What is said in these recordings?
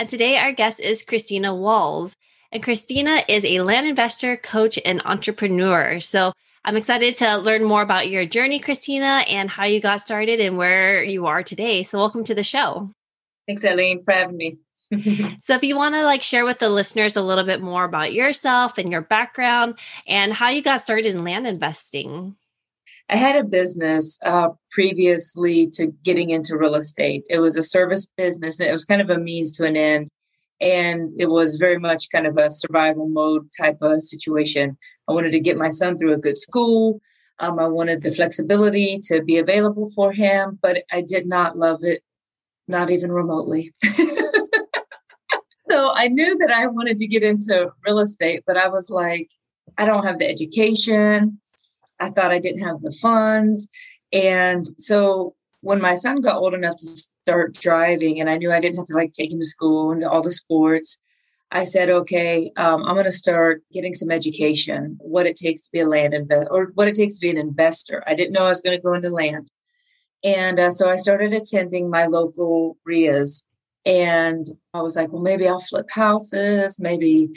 And today our guest is Christina Walls. And Christina is a land investor, coach, and entrepreneur. So I'm excited to learn more about your journey, Christina, and how you got started and where you are today. So welcome to the show. Thanks, Eileen, for having me. so if you want to like share with the listeners a little bit more about yourself and your background and how you got started in land investing. I had a business uh, previously to getting into real estate. It was a service business. It was kind of a means to an end. And it was very much kind of a survival mode type of situation. I wanted to get my son through a good school. Um, I wanted the flexibility to be available for him, but I did not love it, not even remotely. so I knew that I wanted to get into real estate, but I was like, I don't have the education. I thought I didn't have the funds. And so when my son got old enough to start driving, and I knew I didn't have to like take him to school and all the sports, I said, okay, um, I'm going to start getting some education, what it takes to be a land investor or what it takes to be an investor. I didn't know I was going to go into land. And uh, so I started attending my local RIAs. And I was like, well, maybe I'll flip houses, maybe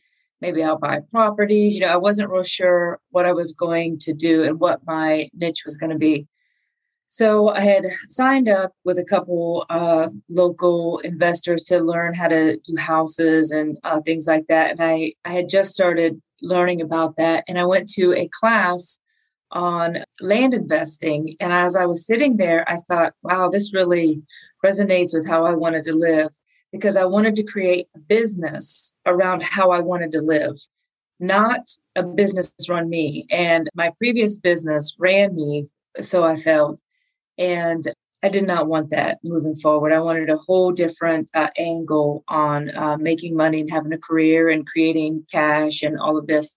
maybe I'll buy properties. You know, I wasn't real sure what I was going to do and what my niche was going to be. So I had signed up with a couple uh, local investors to learn how to do houses and uh, things like that. And I, I had just started learning about that. And I went to a class on land investing. And as I was sitting there, I thought, wow, this really resonates with how I wanted to live because I wanted to create a business around how I wanted to live, not a business run me. And my previous business ran me, so I felt. And I did not want that moving forward. I wanted a whole different uh, angle on uh, making money and having a career and creating cash and all of this.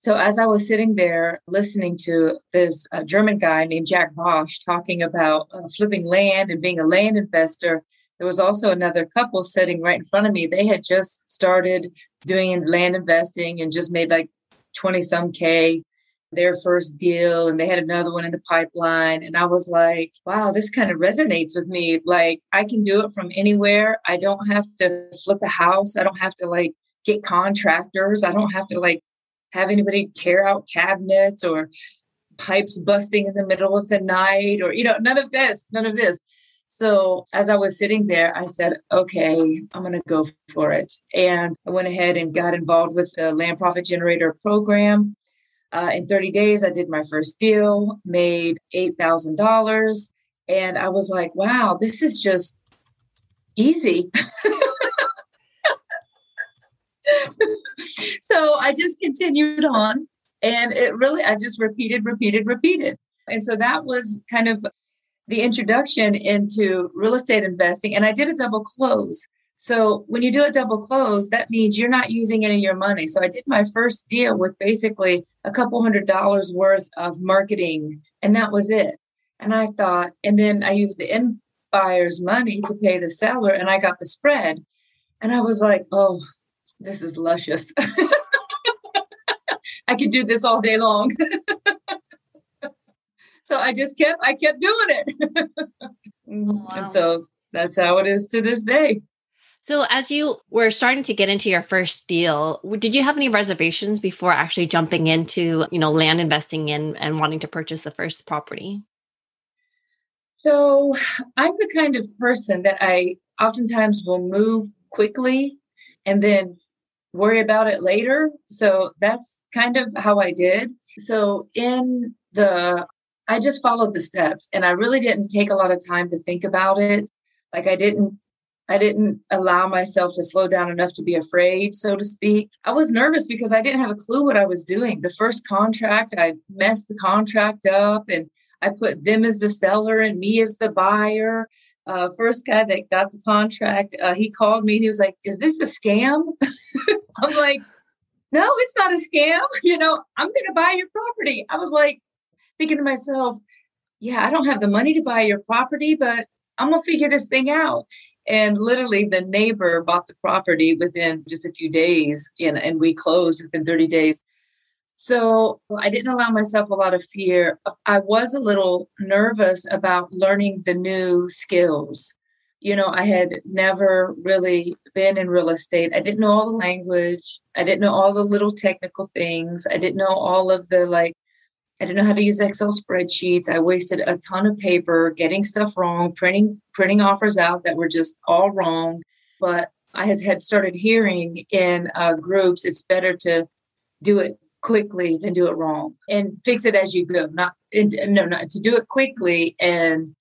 So, as I was sitting there listening to this uh, German guy named Jack Bosch talking about uh, flipping land and being a land investor, there was also another couple sitting right in front of me. They had just started doing land investing and just made like 20 some K their first deal and they had another one in the pipeline. And i was like wow this kind of resonates with me. Like i can do it from anywhere. I don't have to flip a house. I don't have to like get contractors. I don't have to like have anybody tear out cabinets or pipes busting in the middle of the night or you know none of this none of this so as I was sitting there, I said, okay, I'm going to go for it. And I went ahead and got involved with the Land Profit Generator program. Uh, in 30 days, I did my first deal, made $8,000. And I was like, wow, this is just easy. so I just continued on. And it really, I just repeated, repeated, repeated. And so that was kind of the introduction into real estate investing and I did a double close. So when you do a double close, that means you're not using any of your money. So I did my first deal with basically a couple hundred dollars worth of marketing and that was it. And I thought, and then I used the end buyer's money to pay the seller and I got the spread. And I was like, oh, this is luscious. I could do this all day long. So I just kept I kept doing it. Mm-hmm. wow. And so that's how it is to this day. So as you were starting to get into your first deal, did you have any reservations before actually jumping into, you know, land investing in and wanting to purchase the first property? So I'm the kind of person that I oftentimes will move quickly and then worry about it later. So that's kind of how I did. So in the I just followed the steps and I really didn't take a lot of time to think about it. Like I didn't I didn't allow myself to slow down enough to be afraid, so to speak. I was nervous because I didn't have a clue what I was doing. The first contract, I messed the contract up and I put them as the seller and me as the buyer. uh, first guy that got the contract, uh, he called me and he was like, Is this a scam? I'm like, No, it's not a scam. You know, I'm going to buy your property. I was like, thinking to myself, Yeah, I don't have the money to buy your property, but I'm going to figure this thing out. And literally, the neighbor bought the property within just a few days, and, and we closed within 30 days. So I didn't allow myself a lot of fear. I was a little nervous about learning the new skills. You know, I had never really been in real estate. I didn't know all the language. I didn't know all the little technical things. I didn't know all of the like, I didn't know how to use Excel spreadsheets. I wasted a ton of paper getting stuff wrong, printing printing offers out that were just all wrong. But I had, started hearing in uh, groups, it's better to do it quickly than do it wrong and fix it as you go not no not to do it quickly and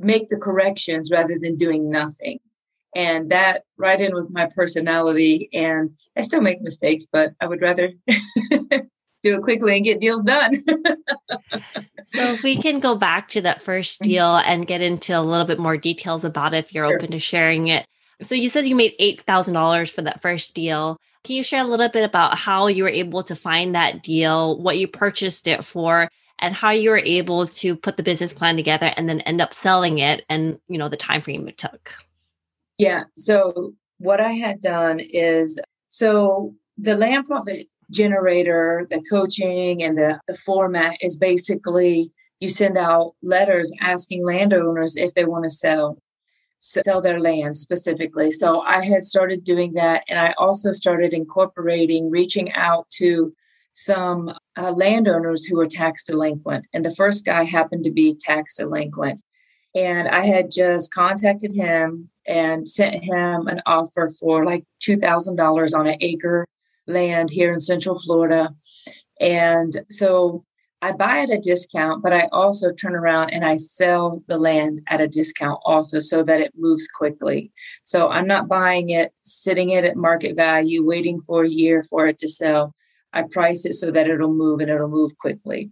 make the corrections rather than doing nothing and that right in with my personality and i still make mistakes but i would rather do it quickly and get deals done so if we can go back to that first mm-hmm. deal and get into a little bit more details about it if you're sure. open to sharing it so you said you made $8000 for that first deal can you share a little bit about how you were able to find that deal, what you purchased it for, and how you were able to put the business plan together and then end up selling it and, you know, the time frame it took? Yeah. So what I had done is so the land profit generator, the coaching and the, the format is basically you send out letters asking landowners if they want to sell sell their land specifically. So I had started doing that. And I also started incorporating, reaching out to some uh, landowners who were tax delinquent. And the first guy happened to be tax delinquent. And I had just contacted him and sent him an offer for like $2,000 on an acre land here in Central Florida. And so I buy at a discount, but I also turn around and I sell the land at a discount also so that it moves quickly. So I'm not buying it, sitting it at market value, waiting for a year for it to sell. I price it so that it'll move and it'll move quickly.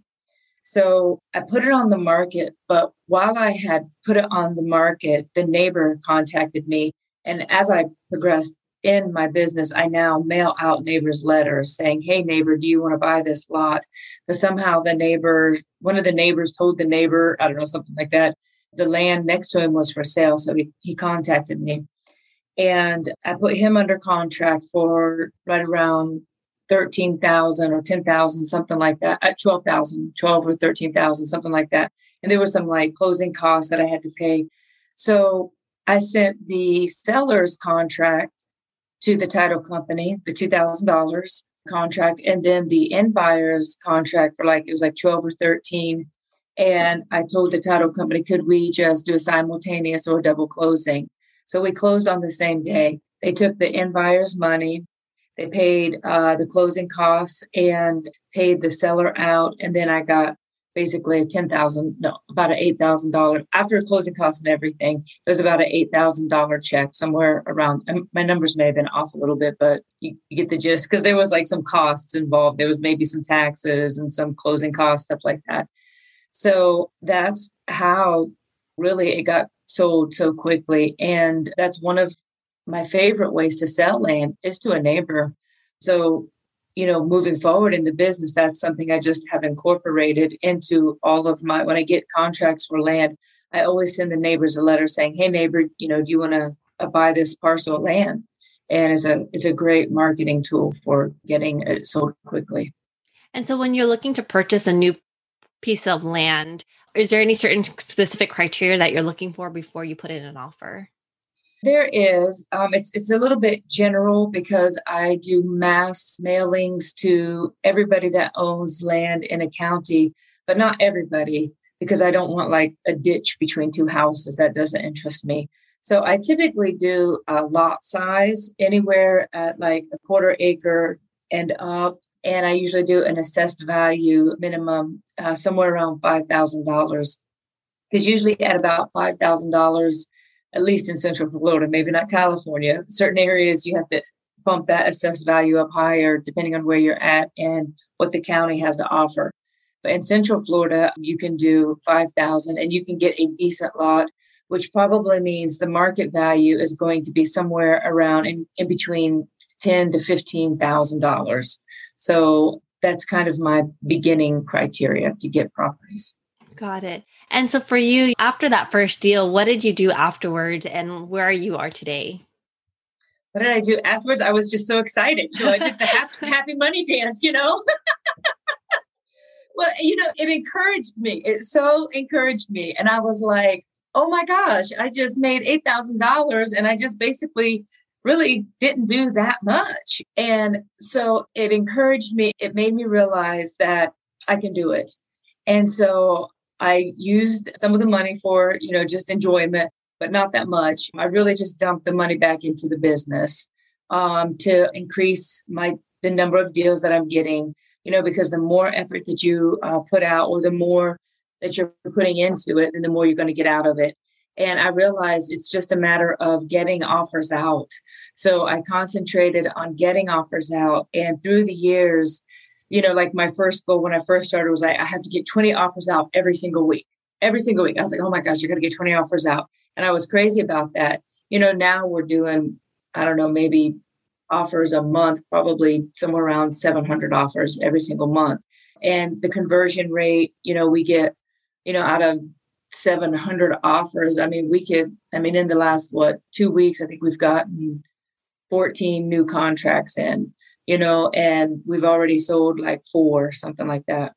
So I put it on the market, but while I had put it on the market, the neighbor contacted me. And as I progressed in my business, I now mail out neighbors letters saying, Hey, neighbor, do you want to buy this lot? But somehow the neighbor, one of the neighbors told the neighbor, I don't know, something like that, the land next to him was for sale. So he, he contacted me. And I put him under contract for right around 13,000 or 10,000, something like that, uh, at 12,000, 12 or 13,000, something like that. And there were some like closing costs that I had to pay. So I sent the seller's contract to the title company, the $2,000 contract, and then the end buyer's contract for like, it was like 12 or 13. And I told the title company, could we just do a simultaneous or double closing? So we closed on the same day. They took the end buyer's money, they paid uh, the closing costs and paid the seller out. And then I got basically a ten thousand, no, about an eight thousand dollar after closing costs and everything. It was about an eight thousand dollar check somewhere around. My numbers may have been off a little bit, but you, you get the gist because there was like some costs involved. There was maybe some taxes and some closing costs, stuff like that. So that's how really it got sold so quickly, and that's one of my favorite ways to sell land is to a neighbor. So you know, moving forward in the business, that's something I just have incorporated into all of my, when I get contracts for land, I always send the neighbors a letter saying, Hey neighbor, you know, do you want to uh, buy this parcel of land? And it's a, it's a great marketing tool for getting it sold quickly. And so when you're looking to purchase a new piece of land, is there any certain specific criteria that you're looking for before you put in an offer? There is. Um, it's it's a little bit general because I do mass mailings to everybody that owns land in a county, but not everybody because I don't want like a ditch between two houses. That doesn't interest me. So I typically do a lot size anywhere at like a quarter acre and up. And I usually do an assessed value minimum uh, somewhere around $5,000. Because usually at about $5,000, at least in Central Florida, maybe not California. Certain areas you have to bump that assessed value up higher depending on where you're at and what the county has to offer. But in Central Florida, you can do 5,000 and you can get a decent lot which probably means the market value is going to be somewhere around in, in between ten to fifteen thousand dollars. So that's kind of my beginning criteria to get properties. Got it. And so for you, after that first deal, what did you do afterwards and where you are today? What did I do afterwards? I was just so excited. You know, I did the happy, happy money dance, you know? well, you know, it encouraged me. It so encouraged me. And I was like, oh my gosh, I just made $8,000 and I just basically really didn't do that much. And so it encouraged me. It made me realize that I can do it. And so I used some of the money for, you know, just enjoyment, but not that much. I really just dumped the money back into the business um, to increase my the number of deals that I'm getting. You know, because the more effort that you uh, put out, or the more that you're putting into it, and the more you're going to get out of it. And I realized it's just a matter of getting offers out. So I concentrated on getting offers out, and through the years, you know, like my first goal when I first started was I, I have to get 20 offers out every single week. Every single week. I was like, oh my gosh, you're going to get 20 offers out. And I was crazy about that. You know, now we're doing, I don't know, maybe offers a month, probably somewhere around 700 offers every single month. And the conversion rate, you know, we get, you know, out of 700 offers, I mean, we could, I mean, in the last, what, two weeks, I think we've gotten 14 new contracts in you know, and we've already sold like four, something like that.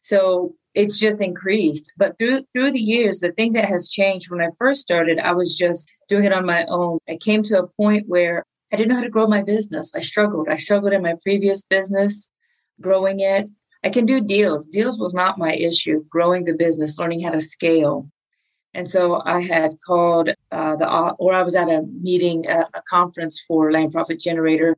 So it's just increased. But through through the years, the thing that has changed when I first started, I was just doing it on my own. I came to a point where I didn't know how to grow my business. I struggled. I struggled in my previous business, growing it. I can do deals. Deals was not my issue. Growing the business, learning how to scale. And so I had called uh, the, or I was at a meeting, a, a conference for Land Profit Generator,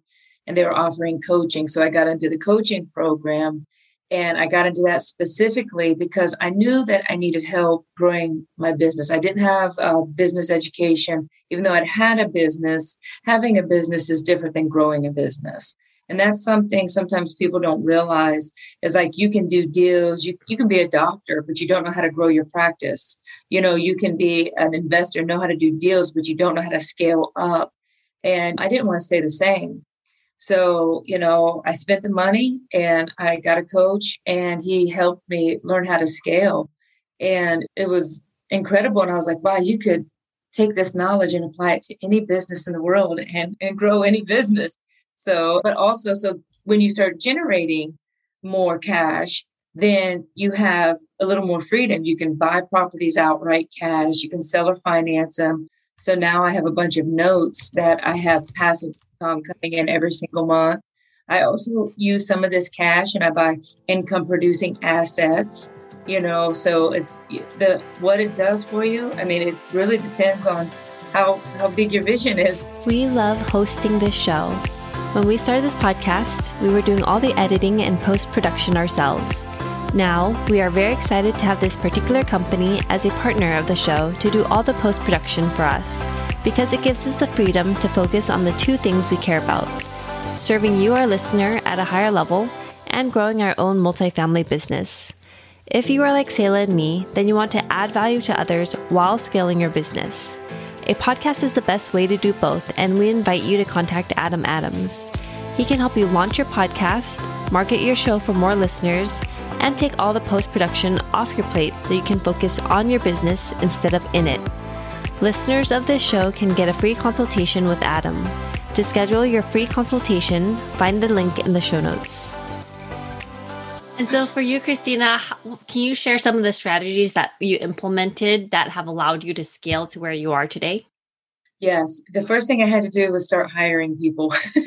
and they were offering coaching. So I got into the coaching program and I got into that specifically because I knew that I needed help growing my business. I didn't have a business education, even though I'd had a business. Having a business is different than growing a business. And that's something sometimes people don't realize is like you can do deals, you, you can be a doctor, but you don't know how to grow your practice. You know, you can be an investor, know how to do deals, but you don't know how to scale up. And I didn't want to stay the same. So, you know, I spent the money and I got a coach and he helped me learn how to scale. And it was incredible. And I was like, wow, you could take this knowledge and apply it to any business in the world and, and grow any business. So, but also, so when you start generating more cash, then you have a little more freedom. You can buy properties outright cash, you can sell or finance them. So now I have a bunch of notes that I have passive um, coming in every single month. I also use some of this cash and I buy income producing assets, you know, so it's the what it does for you. I mean, it really depends on how how big your vision is. We love hosting this show. When we started this podcast, we were doing all the editing and post production ourselves. Now, we are very excited to have this particular company as a partner of the show to do all the post production for us because it gives us the freedom to focus on the two things we care about serving you, our listener, at a higher level, and growing our own multifamily business. If you are like Selah and me, then you want to add value to others while scaling your business. A podcast is the best way to do both, and we invite you to contact Adam Adams. He can help you launch your podcast, market your show for more listeners, and take all the post production off your plate so you can focus on your business instead of in it. Listeners of this show can get a free consultation with Adam. To schedule your free consultation, find the link in the show notes. And so, for you, Christina, can you share some of the strategies that you implemented that have allowed you to scale to where you are today? Yes. The first thing I had to do was start hiring people.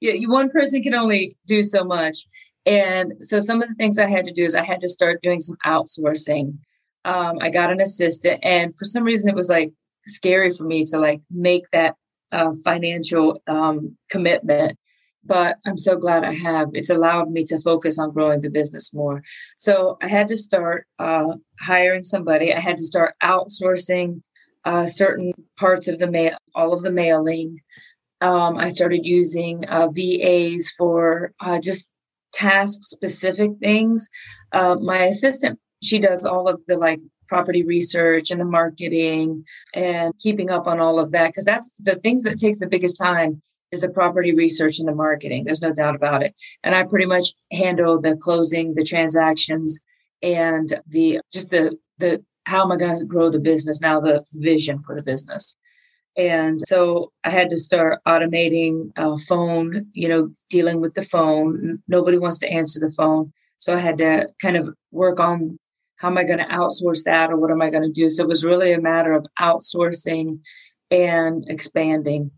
yeah, one person can only do so much. And so, some of the things I had to do is I had to start doing some outsourcing um, I got an assistant, and for some reason, it was like scary for me to like make that uh, financial um, commitment. But I'm so glad I have. It's allowed me to focus on growing the business more. So I had to start uh, hiring somebody. I had to start outsourcing uh, certain parts of the mail, all of the mailing. Um, I started using uh, VAs for uh, just task specific things. Uh, my assistant she does all of the like property research and the marketing and keeping up on all of that because that's the things that take the biggest time is the property research and the marketing there's no doubt about it and i pretty much handle the closing the transactions and the just the the how am i going to grow the business now the vision for the business and so I had to start automating uh, phone, you know, dealing with the phone. Nobody wants to answer the phone. So I had to kind of work on how am I going to outsource that or what am I going to do? So it was really a matter of outsourcing and expanding.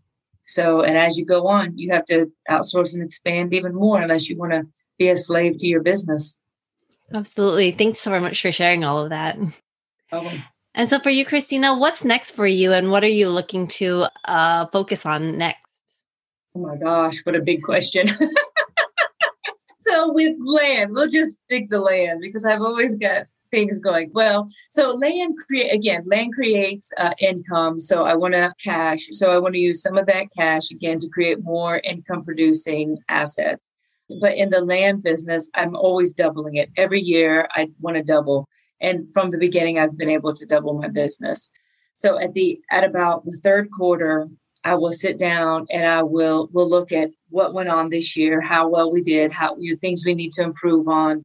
So, and as you go on, you have to outsource and expand even more unless you want to be a slave to your business. Absolutely. Thanks so much for sharing all of that. Oh. And so for you, Christina, what's next for you and what are you looking to uh, focus on next? Oh my gosh, what a big question. so with land, we'll just stick to land because I've always got things going well. So land create again land creates uh, income so i want to have cash so i want to use some of that cash again to create more income producing assets. But in the land business i'm always doubling it. Every year i want to double and from the beginning i've been able to double my business. So at the at about the third quarter i will sit down and i will will look at what went on this year how well we did how you know, things we need to improve on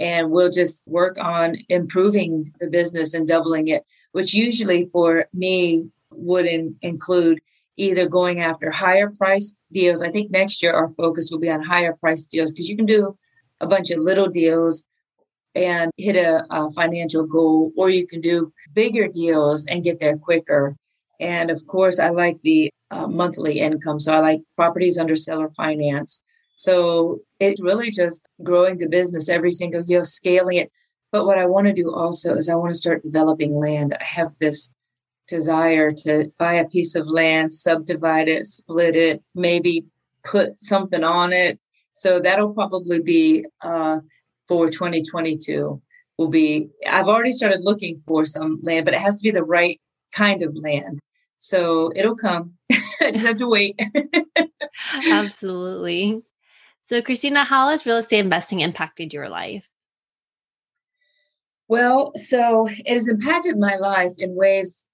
and we'll just work on improving the business and doubling it which usually for me would in, include either going after higher price deals i think next year our focus will be on higher price deals because you can do a bunch of little deals and hit a, a financial goal, or you can do bigger deals and get there quicker. And of course, I like the uh, monthly income. So I like properties under seller finance. So it's really just growing the business every single year, scaling it. But what I want to do also is I want to start developing land. I have this desire to buy a piece of land, subdivide it, split it, maybe put something on it. So that'll probably be uh, for 2022 will be I've already started looking for some land, but it has to be the right kind of land. So it'll come. I just have to wait. Absolutely. So, Christina, how has real estate investing impacted your life? Well, so it has impacted my life in ways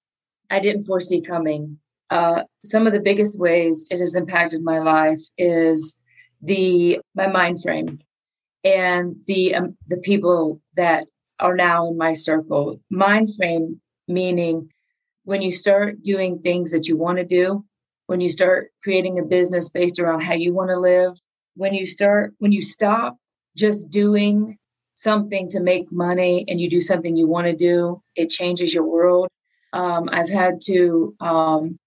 I didn't foresee coming. Uh, some of the biggest ways it has impacted my life is the my mind frame and the um, the people that are now in my circle. Mind frame meaning when you start doing things that you want to do, when you start creating a business based around how you want to live, when you start when you stop just doing something to make money and you do something you want to do, it changes your world. Um, I've had to, um,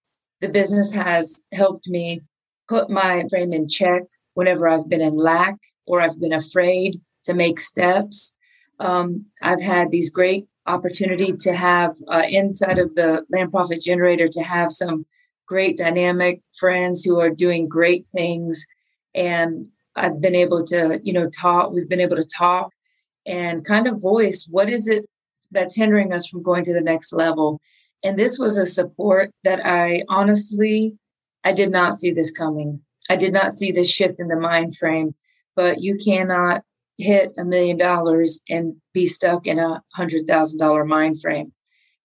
the business has helped me put my frame in check whenever I've been in lack or I've been afraid to make steps. Um, I've had these great opportunity to have uh, inside of the land profit generator to have some great dynamic friends who are doing great things and i've been able to you know talk we've been able to talk and kind of voice what is it that's hindering us from going to the next level and this was a support that i honestly i did not see this coming i did not see this shift in the mind frame but you cannot hit a million dollars and be stuck in a hundred thousand dollar mind frame.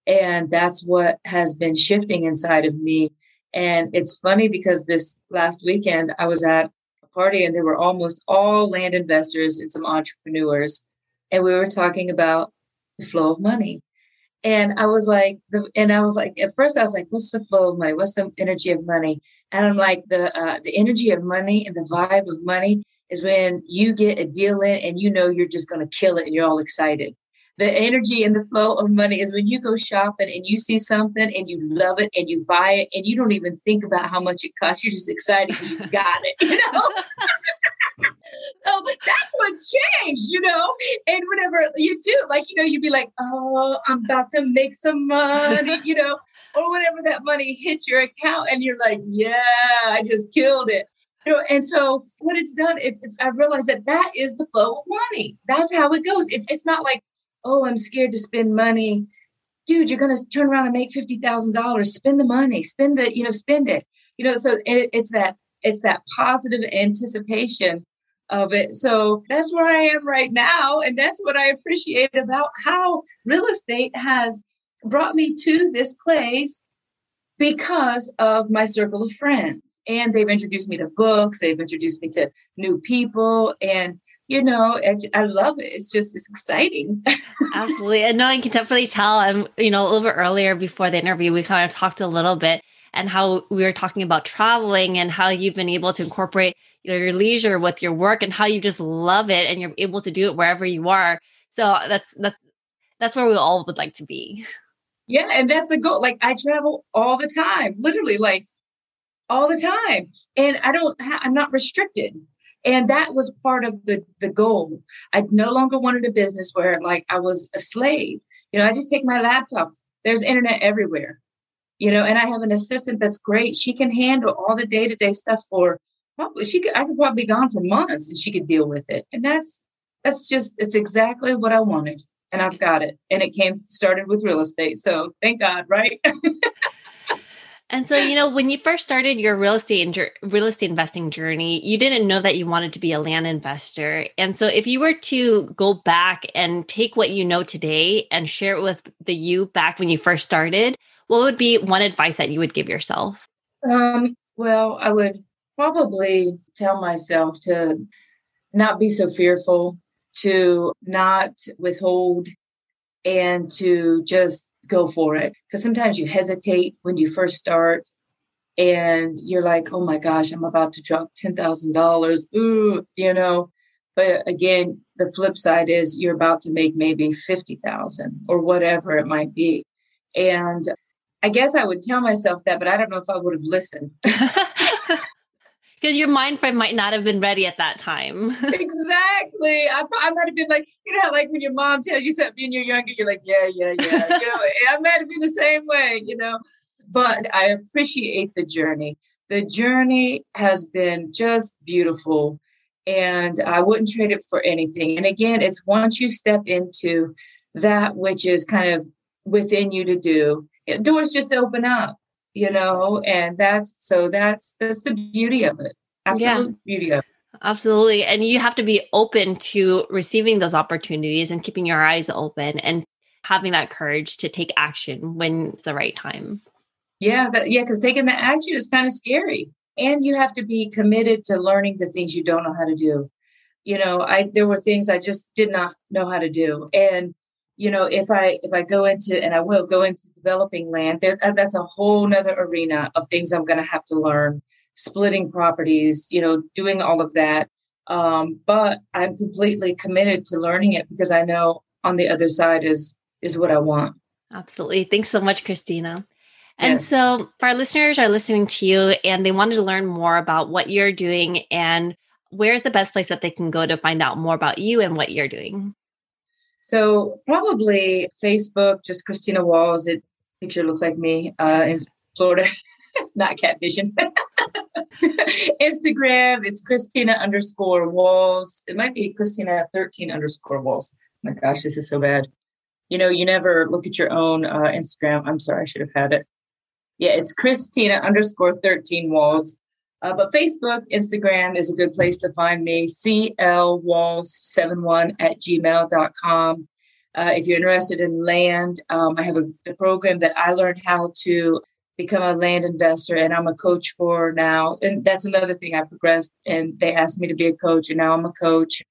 And that's what has been shifting inside of me. And it's funny because this last weekend I was at party and they were almost all land investors and some entrepreneurs. And we were talking about the flow of money. And I was like, the, and I was like, at first I was like, what's the flow of money? What's the energy of money? And I'm like, the uh, the energy of money and the vibe of money is when you get a deal in and you know you're just going to kill it and you're all excited. The energy and the flow of money is when you go shopping and you see something and you love it and you buy it and you don't even think about how much it costs. You're just excited because you got it, you know? so that's what's changed, you know. And whenever you do, like, you know, you'd be like, oh, I'm about to make some money, you know, or whenever that money hits your account and you're like, yeah, I just killed it you know, and so what it's done, it's, it's I realized that that is the flow of money. That's how it goes. It's it's not like, oh, I'm scared to spend money. Dude, you're gonna turn around and make fifty thousand dollars. Spend the money. Spend it. You know, spend it. You know, so it, it's that it's that positive anticipation of it. So that's where I am right now. And that's what I appreciate about how real estate has brought me to this place because of my circle of friends. And they've introduced me to books, they've introduced me to new people. And, you know, I love it. It's just, it's exciting. Absolutely. And no, I can definitely tell. I'm, you know, a little bit earlier before the interview, we kind of talked a little bit and how we were talking about traveling and how you've been able to incorporate your leisure with your work and how you just love it and you're able to do it wherever you are. So that's that's that's where we all would like to be. Yeah, and that's the goal. Like I travel all the time, literally like all the time. And I don't ha- I'm not restricted. And that was part of the the goal. I no longer wanted a business where like I was a slave. You know, I just take my laptop. There's internet everywhere you know, and I have an assistant that's great. She can handle all the day to day stuff for probably she could I could probably be gone for months and she could deal with it. And that's that's just it's exactly what I wanted. And I've got it. And it came started with real estate. So thank God, right? And so, you know, when you first started your real estate and real estate investing journey, you didn't know that you wanted to be a land investor. And so, if you were to go back and take what you know today and share it with the you back when you first started, what would be one advice that you would give yourself? Um, well, I would probably tell myself to not be so fearful, to not withhold, and to just go for it. Because sometimes you hesitate when you first start and you're like, oh my gosh, I'm about to drop $10,000. Ooh, you know. But again, the flip side is you're about to make maybe 50,000 or whatever it might be. And I guess I would tell myself that, but I don't know if I would have listened. Because your mind frame might not have been ready at that time. exactly. I, I might have been like, you know, like when your mom tells you something and you're younger, you're like, yeah, yeah, yeah. You know, I might have been the same way, you know. But I appreciate the journey. The journey has been just beautiful. And I wouldn't trade it for anything. And again, it's once you step into that which is kind of within you to do, doors just open up you know and that's so that's that's the beauty of it. Absolute yeah. beauty of it. Absolutely and you have to be open to receiving those opportunities and keeping your eyes open and having that courage to take action when it's the right time. Yeah that, yeah because taking the action is kind of scary and you have to be committed to learning the things you don't know how to do. You know i there were things i just did not know how to do and you know if i if i go into and i will go into developing land there's uh, that's a whole nother arena of things i'm going to have to learn. Splitting properties you know doing all of that. Um, but i'm completely committed to learning it because i know on the other side is is what i want. Absolutely. Thanks so much christina. And yes. so, our listeners are listening to you and they wanted to learn more about what you're doing and where's the best place that they can go to find out more about you and what you're doing? So probably Facebook, just Christina Walls. It picture looks like me uh, in Florida, not catfishing. Instagram, it's Christina underscore Walls. It might be Christina thirteen underscore Walls. My gosh, this is so bad. You know, you never look at your own uh, Instagram. I'm sorry, I should have had it. Yeah, it's Christina underscore thirteen Walls. Uh, but Facebook, Instagram is a good place to find me. CLWalls71 at gmail.com. Uh, if you're interested in land, um, I have a, a, program that I learned how to become a land investor, and I'm a coach for now. And that's another thing I progressed, and they asked me to be a coach, and now I'm a coach.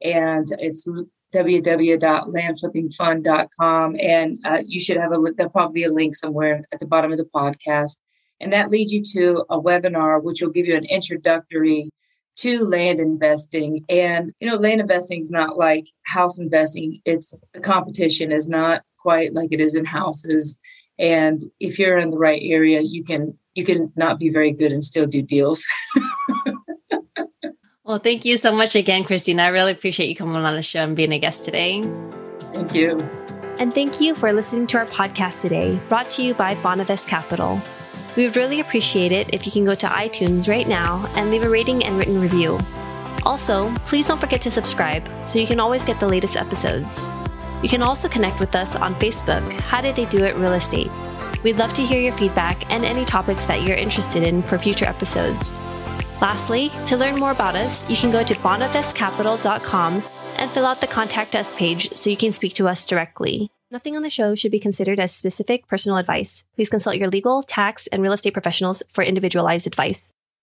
And it's www.landflippingfund.com. And uh, you should have a, probably a link somewhere at the bottom of the podcast and that leads you to a webinar, which will give you an introductory to land investing. And, you know, land investing is not like house investing. It's the competition is not quite like it is in houses. And if you're in the right area, you can you can not be very good and still do deals. well, thank you so much again, Christina. I really appreciate you coming on the show and being a guest today. Thank you. And thank you for listening to our podcast today, brought to you by Bonavest Capital. We would really appreciate it if you can go to iTunes right now and leave a rating and written review. Also, please don't forget to subscribe so you can always get the latest episodes. You can also connect with us on Facebook, How Did They Do It Real Estate. We'd love to hear your feedback and any topics that you're interested in for future episodes. Lastly, to learn more about us, you can go to bonavestcapital.com and fill out the contact us page so you can speak to us directly. Nothing on the show should be considered as specific personal advice. Please consult your legal, tax, and real estate professionals for individualized advice.